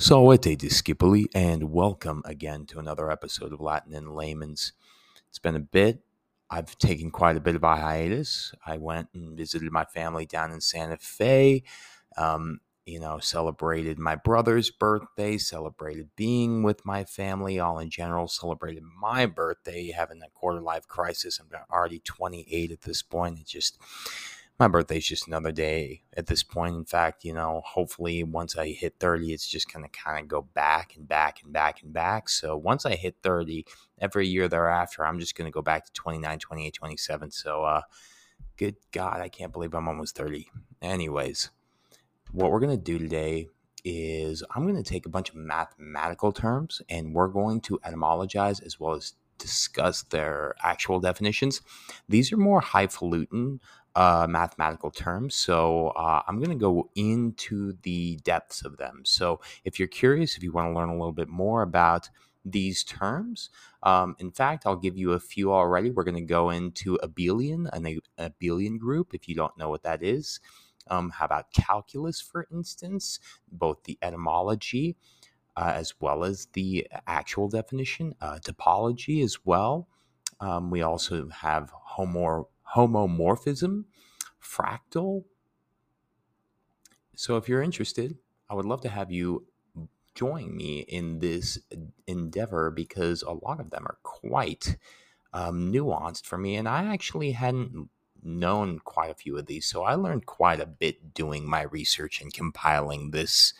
Salvete discipuli, and welcome again to another episode of Latin in Layman's. It's been a bit. I've taken quite a bit of a hiatus. I went and visited my family down in Santa Fe. Um, you know, celebrated my brother's birthday, celebrated being with my family, all in general, celebrated my birthday, having a quarter life crisis. I'm already 28 at this point. It just my birthday's just another day at this point. In fact, you know, hopefully once I hit 30, it's just going to kind of go back and back and back and back. So once I hit 30, every year thereafter, I'm just going to go back to 29, 28, 27. So, uh, good God, I can't believe I'm almost 30. Anyways, what we're going to do today is I'm going to take a bunch of mathematical terms and we're going to etymologize as well as discuss their actual definitions. These are more highfalutin uh, mathematical terms. So uh, I'm going to go into the depths of them. So if you're curious, if you want to learn a little bit more about these terms, um, in fact, I'll give you a few already. We're going to go into abelian, an abelian group, if you don't know what that is. Um, how about calculus, for instance? Both the etymology uh, as well as the actual definition, uh, topology as well. Um, we also have homo homomorphism, fractal. So if you're interested, I would love to have you join me in this endeavor because a lot of them are quite um, nuanced for me. And I actually hadn't known quite a few of these. So I learned quite a bit doing my research and compiling this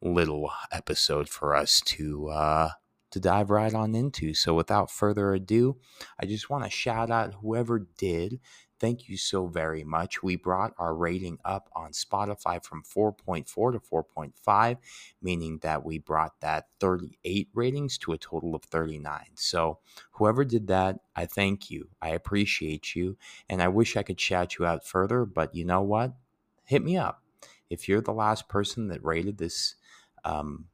little episode for us to uh, to dive right on into. So, without further ado, I just want to shout out whoever did. Thank you so very much. We brought our rating up on Spotify from 4.4 to 4.5, meaning that we brought that 38 ratings to a total of 39. So, whoever did that, I thank you. I appreciate you. And I wish I could shout you out further, but you know what? Hit me up. If you're the last person that rated this um,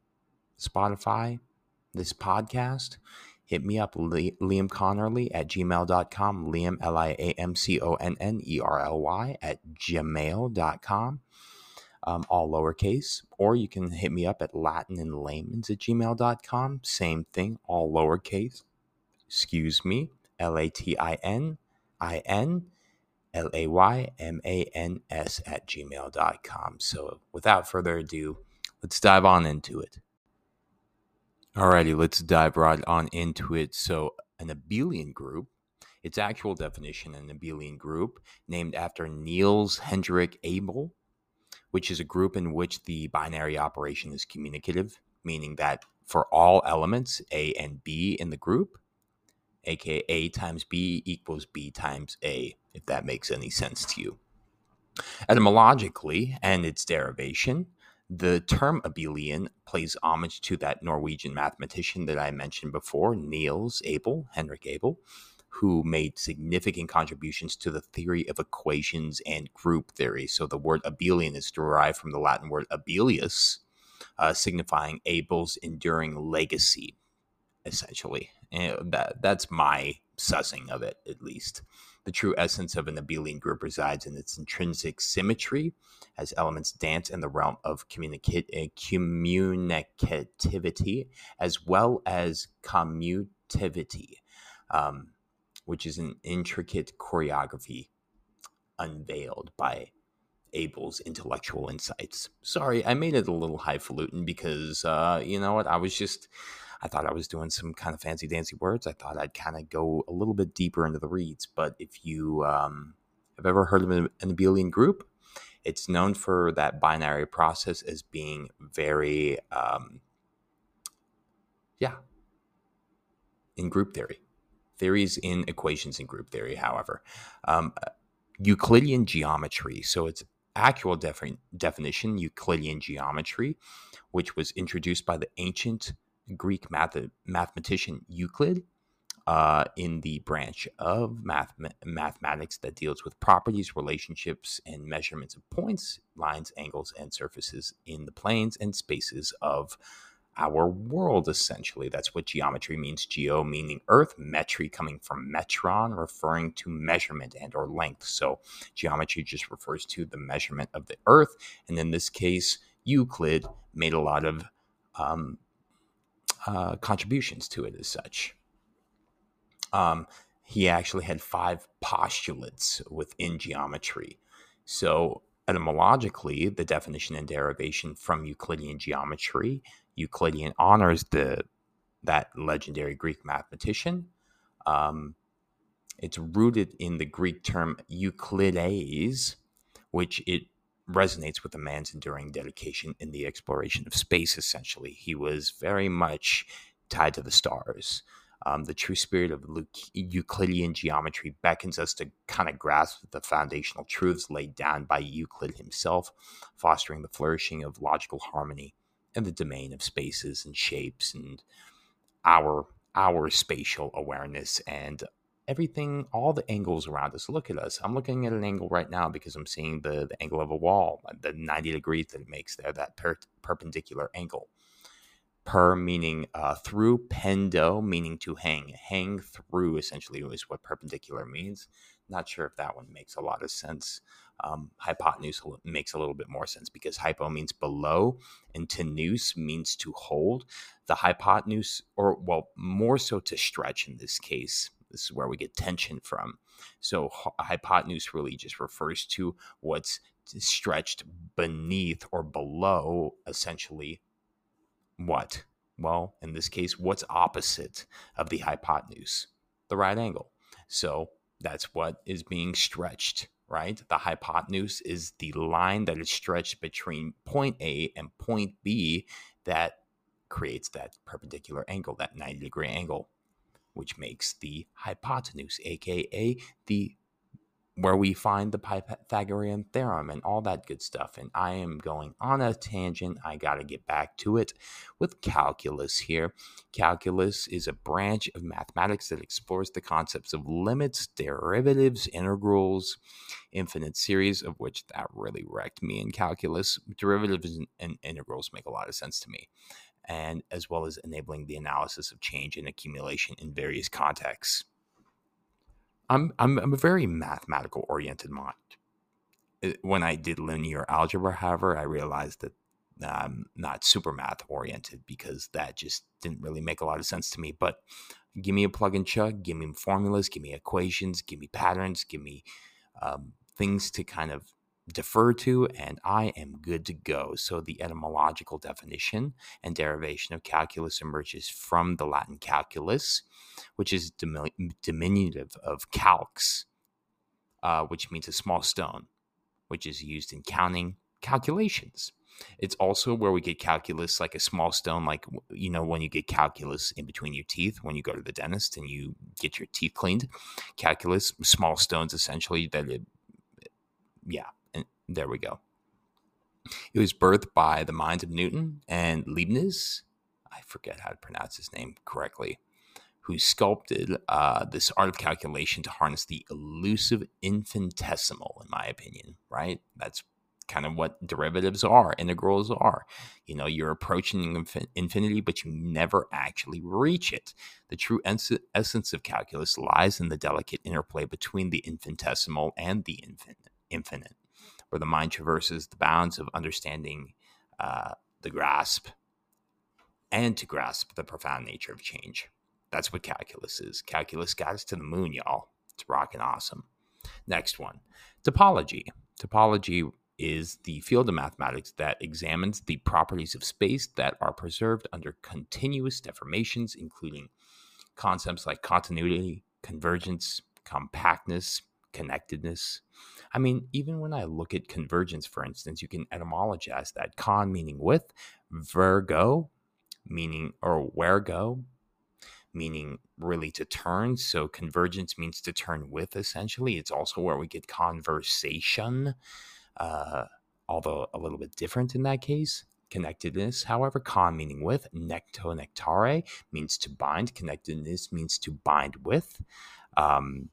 Spotify, this podcast, hit me up, Liam Connerly at gmail.com, Liam, L I A M C O N N E R L Y, at gmail.com, um, all lowercase. Or you can hit me up at Latin and layman's at gmail.com, same thing, all lowercase. Excuse me, L A T I N I N L A Y M A N S at gmail.com. So without further ado, let's dive on into it. Alrighty, let's dive right on into it. So, an abelian group, its actual definition, an abelian group named after Niels Henrik Abel, which is a group in which the binary operation is communicative, meaning that for all elements, A and B in the group, aka A times B equals B times A, if that makes any sense to you. Etymologically and its derivation, the term abelian plays homage to that Norwegian mathematician that I mentioned before, Niels Abel, Henrik Abel, who made significant contributions to the theory of equations and group theory. So the word abelian is derived from the Latin word abelius, uh, signifying Abel's enduring legacy, essentially. And that, that's my sussing of it, at least. The true essence of an abelian group resides in its intrinsic symmetry, as elements dance in the realm of communica- uh, communicativity as well as commutivity, um, which is an intricate choreography unveiled by Abel's intellectual insights. Sorry, I made it a little highfalutin because, uh, you know what, I was just I thought I was doing some kind of fancy dancy words. I thought I'd kind of go a little bit deeper into the reads. But if you um, have ever heard of an abelian group, it's known for that binary process as being very, um, yeah, in group theory. Theories in equations in group theory, however. Um, Euclidean geometry. So it's actual defi- definition, Euclidean geometry, which was introduced by the ancient Greek math- mathematician Euclid uh, in the branch of math- mathematics that deals with properties, relationships, and measurements of points, lines, angles, and surfaces in the planes and spaces of our world essentially. That's what geometry means. Geo meaning earth metry coming from metron referring to measurement and or length. So geometry just refers to the measurement of the earth. And in this case euclid made a lot of um, uh, contributions to it as such. Um, he actually had five postulates within geometry. So, etymologically, the definition and derivation from Euclidean geometry, Euclidean honors the that legendary Greek mathematician. Um, it's rooted in the Greek term Euclides, which it resonates with a man's enduring dedication in the exploration of space, essentially. He was very much tied to the stars. Um, the true spirit of Euclidean geometry beckons us to kind of grasp the foundational truths laid down by Euclid himself, fostering the flourishing of logical harmony in the domain of spaces and shapes and our our spatial awareness and everything, all the angles around us. Look at us. I'm looking at an angle right now because I'm seeing the, the angle of a wall, the 90 degrees that it makes there, that per- perpendicular angle. Per meaning uh, through, pendo meaning to hang. Hang through essentially is what perpendicular means. Not sure if that one makes a lot of sense. Um, hypotenuse makes a little bit more sense because hypo means below and tenuse means to hold. The hypotenuse, or well, more so to stretch in this case, this is where we get tension from. So hypotenuse really just refers to what's stretched beneath or below essentially what? Well, in this case, what's opposite of the hypotenuse? The right angle. So that's what is being stretched, right? The hypotenuse is the line that is stretched between point A and point B that creates that perpendicular angle, that 90 degree angle which makes the hypotenuse, aka the where we find the Pythagorean theorem and all that good stuff. And I am going on a tangent. I got to get back to it with calculus here. Calculus is a branch of mathematics that explores the concepts of limits, derivatives, integrals, infinite series, of which that really wrecked me in calculus. Derivatives and integrals make a lot of sense to me and as well as enabling the analysis of change and accumulation in various contexts. I'm, I'm, I'm a very mathematical oriented mind. When I did linear algebra, however, I realized that I'm not super math oriented because that just didn't really make a lot of sense to me. But give me a plug and chug, give me formulas, give me equations, give me patterns, give me um, things to kind of defer to, and I am good to go. So, the etymological definition and derivation of calculus emerges from the Latin calculus, which is diminutive of calx, uh, which means a small stone, which is used in counting calculations. It's also where we get calculus, like a small stone, like, you know, when you get calculus in between your teeth, when you go to the dentist and you get your teeth cleaned. Calculus, small stones essentially that it, yeah, there we go. It was birthed by the minds of Newton and Leibniz. I forget how to pronounce his name correctly. Who sculpted uh, this art of calculation to harness the elusive infinitesimal, in my opinion, right? That's kind of what derivatives are, integrals are. You know, you're approaching infinity, but you never actually reach it. The true ens- essence of calculus lies in the delicate interplay between the infinitesimal and the infinite where the mind traverses the bounds of understanding uh, the grasp and to grasp the profound nature of change. That's what calculus is. Calculus got us to the moon, y'all. It's rocking awesome. Next one topology. Topology is the field of mathematics that examines the properties of space that are preserved under continuous deformations, including concepts like continuity, convergence, compactness, connectedness. I mean, even when I look at convergence, for instance, you can etymologize that con meaning with, vergo meaning or where go meaning really to turn. So convergence means to turn with essentially. It's also where we get conversation, uh, although a little bit different in that case. Connectedness, however, con meaning with, necto nectare means to bind, connectedness means to bind with. Um,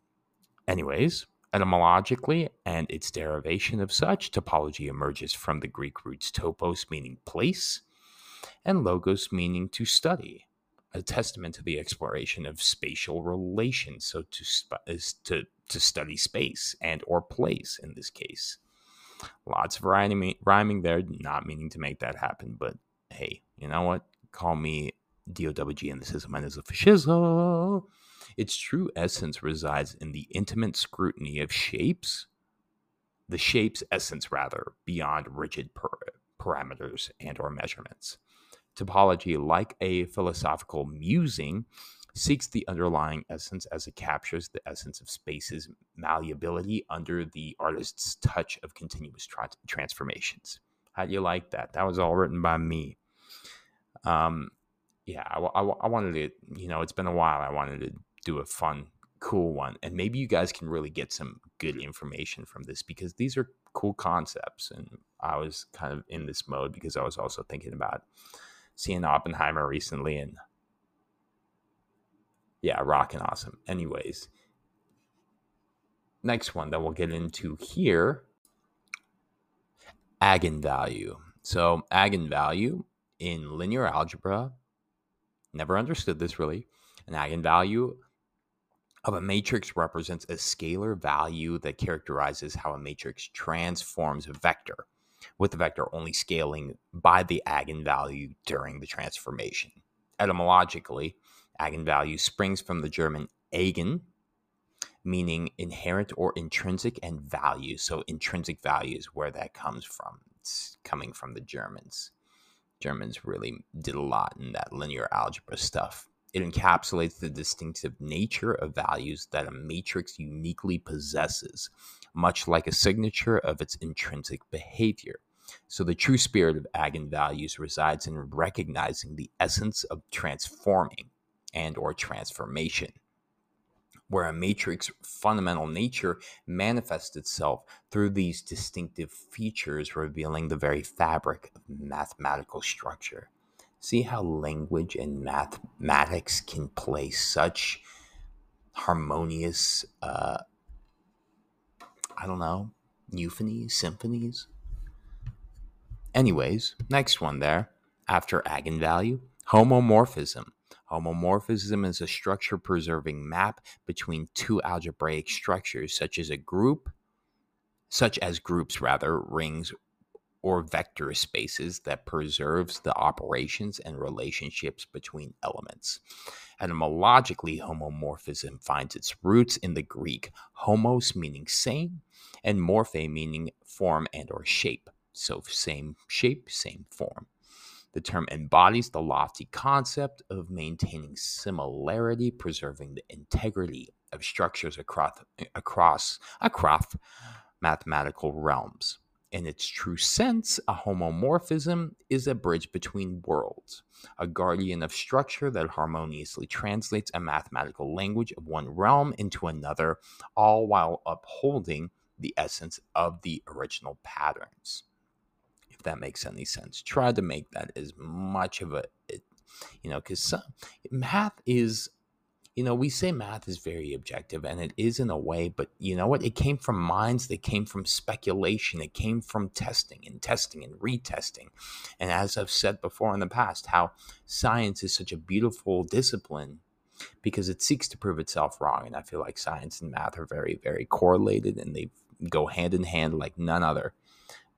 Anyways, etymologically and its derivation of such, topology emerges from the Greek roots topos, meaning place, and logos, meaning to study, a testament to the exploration of spatial relations. So to sp- is to to study space and or place in this case. Lots of rhyming, rhyming there, not meaning to make that happen, but hey, you know what? Call me DOWG and this is mine is a fascism. Its true essence resides in the intimate scrutiny of shapes, the shape's essence rather, beyond rigid per- parameters and or measurements. Topology, like a philosophical musing, seeks the underlying essence as it captures the essence of space's malleability under the artist's touch of continuous tra- transformations. How do you like that? That was all written by me. Um, yeah, I, I, I wanted to, you know, it's been a while. I wanted to do a fun, cool one. And maybe you guys can really get some good information from this because these are cool concepts. And I was kind of in this mode because I was also thinking about seeing Oppenheimer recently and yeah, rocking awesome. Anyways, next one that we'll get into here eigenvalue. So, eigenvalue in linear algebra, never understood this really. An eigenvalue of a matrix represents a scalar value that characterizes how a matrix transforms a vector, with the vector only scaling by the eigenvalue during the transformation. Etymologically, eigenvalue springs from the German eigen, meaning inherent or intrinsic, and value. So, intrinsic value is where that comes from. It's coming from the Germans. Germans really did a lot in that linear algebra stuff. It encapsulates the distinctive nature of values that a matrix uniquely possesses, much like a signature of its intrinsic behavior. So, the true spirit of eigenvalues resides in recognizing the essence of transforming and or transformation where a matrix fundamental nature manifests itself through these distinctive features revealing the very fabric of mathematical structure see how language and mathematics can play such harmonious uh i don't know euphonies symphonies? Anyways next one there after eigenvalue homomorphism. Homomorphism is a structure preserving map between two algebraic structures, such as a group, such as groups rather, rings or vector spaces that preserves the operations and relationships between elements. Etymologically, homomorphism finds its roots in the Greek homos meaning same and morphe meaning form and or shape. So same shape, same form. The term embodies the lofty concept of maintaining similarity, preserving the integrity of structures across across across mathematical realms. In its true sense, a homomorphism is a bridge between worlds, a guardian of structure that harmoniously translates a mathematical language of one realm into another, all while upholding the essence of the original patterns if that makes any sense. Try to make that as much of a, you know, because math is, you know, we say math is very objective and it is in a way, but you know what? It came from minds that came from speculation. It came from testing and testing and retesting. And as I've said before in the past, how science is such a beautiful discipline because it seeks to prove itself wrong. And I feel like science and math are very, very correlated and they go hand in hand like none other.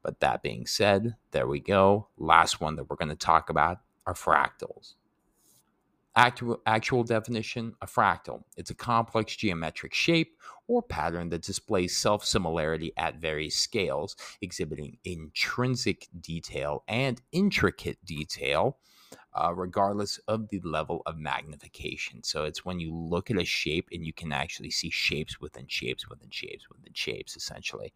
But that being said, there we go. Last one that we're going to talk about are fractals. Actual, actual definition a fractal. It's a complex geometric shape or pattern that displays self similarity at various scales, exhibiting intrinsic detail and intricate detail, uh, regardless of the level of magnification. So it's when you look at a shape and you can actually see shapes within shapes within shapes within shapes, essentially.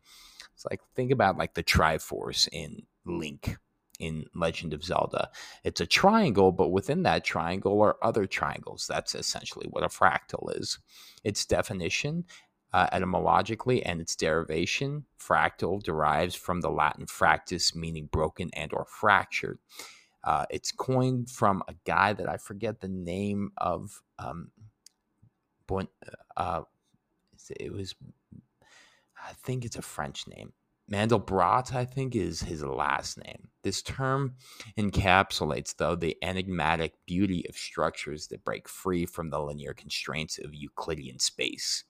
It's like think about like the Triforce in Link in Legend of Zelda. It's a triangle, but within that triangle are other triangles. That's essentially what a fractal is. Its definition, uh, etymologically, and its derivation, fractal derives from the Latin fractus, meaning broken and or fractured. Uh, it's coined from a guy that I forget the name of. Um, uh, it was I think it's a French name. Mandelbrot, I think, is his last name. This term encapsulates, though, the enigmatic beauty of structures that break free from the linear constraints of Euclidean space.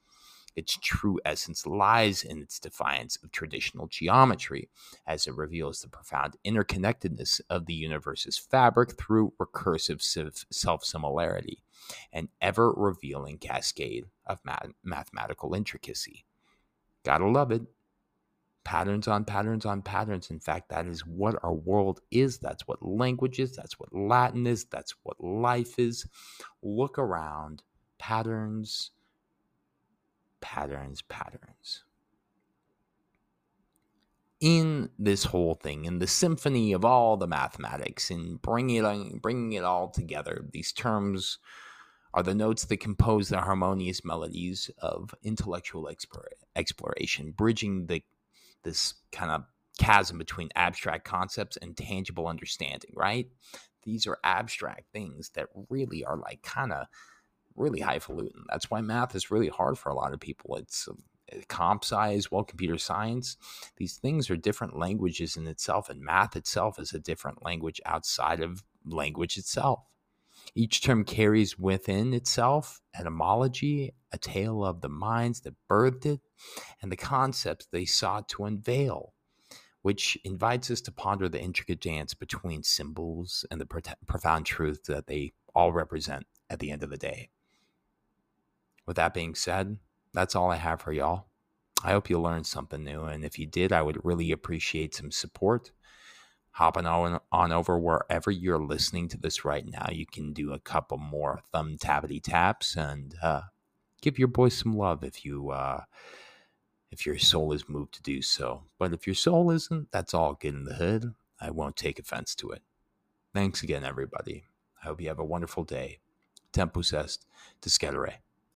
Its true essence lies in its defiance of traditional geometry, as it reveals the profound interconnectedness of the universe's fabric through recursive self similarity, an ever revealing cascade of math- mathematical intricacy. Gotta love it. Patterns on patterns on patterns. In fact, that is what our world is. That's what language is. That's what Latin is. That's what life is. Look around. Patterns, patterns, patterns. In this whole thing, in the symphony of all the mathematics, in bringing it, bringing it all together, these terms are the notes that compose the harmonious melodies of intellectual exploration, bridging the this kind of chasm between abstract concepts and tangible understanding, right? These are abstract things that really are like kind of really highfalutin. That's why math is really hard for a lot of people. It's um, comp as well, computer science. These things are different languages in itself, and math itself is a different language outside of language itself. Each term carries within itself etymology, a tale of the minds that birthed it, and the concepts they sought to unveil, which invites us to ponder the intricate dance between symbols and the profound truth that they all represent at the end of the day. With that being said, that's all I have for y'all. I hope you learned something new, and if you did, I would really appreciate some support. Hopping on, on over wherever you're listening to this right now, you can do a couple more thumb tappity taps and uh, give your boy some love if you uh, if your soul is moved to do so. But if your soul isn't, that's all good in the hood. I won't take offense to it. Thanks again, everybody. I hope you have a wonderful day. Tempus est, discedere.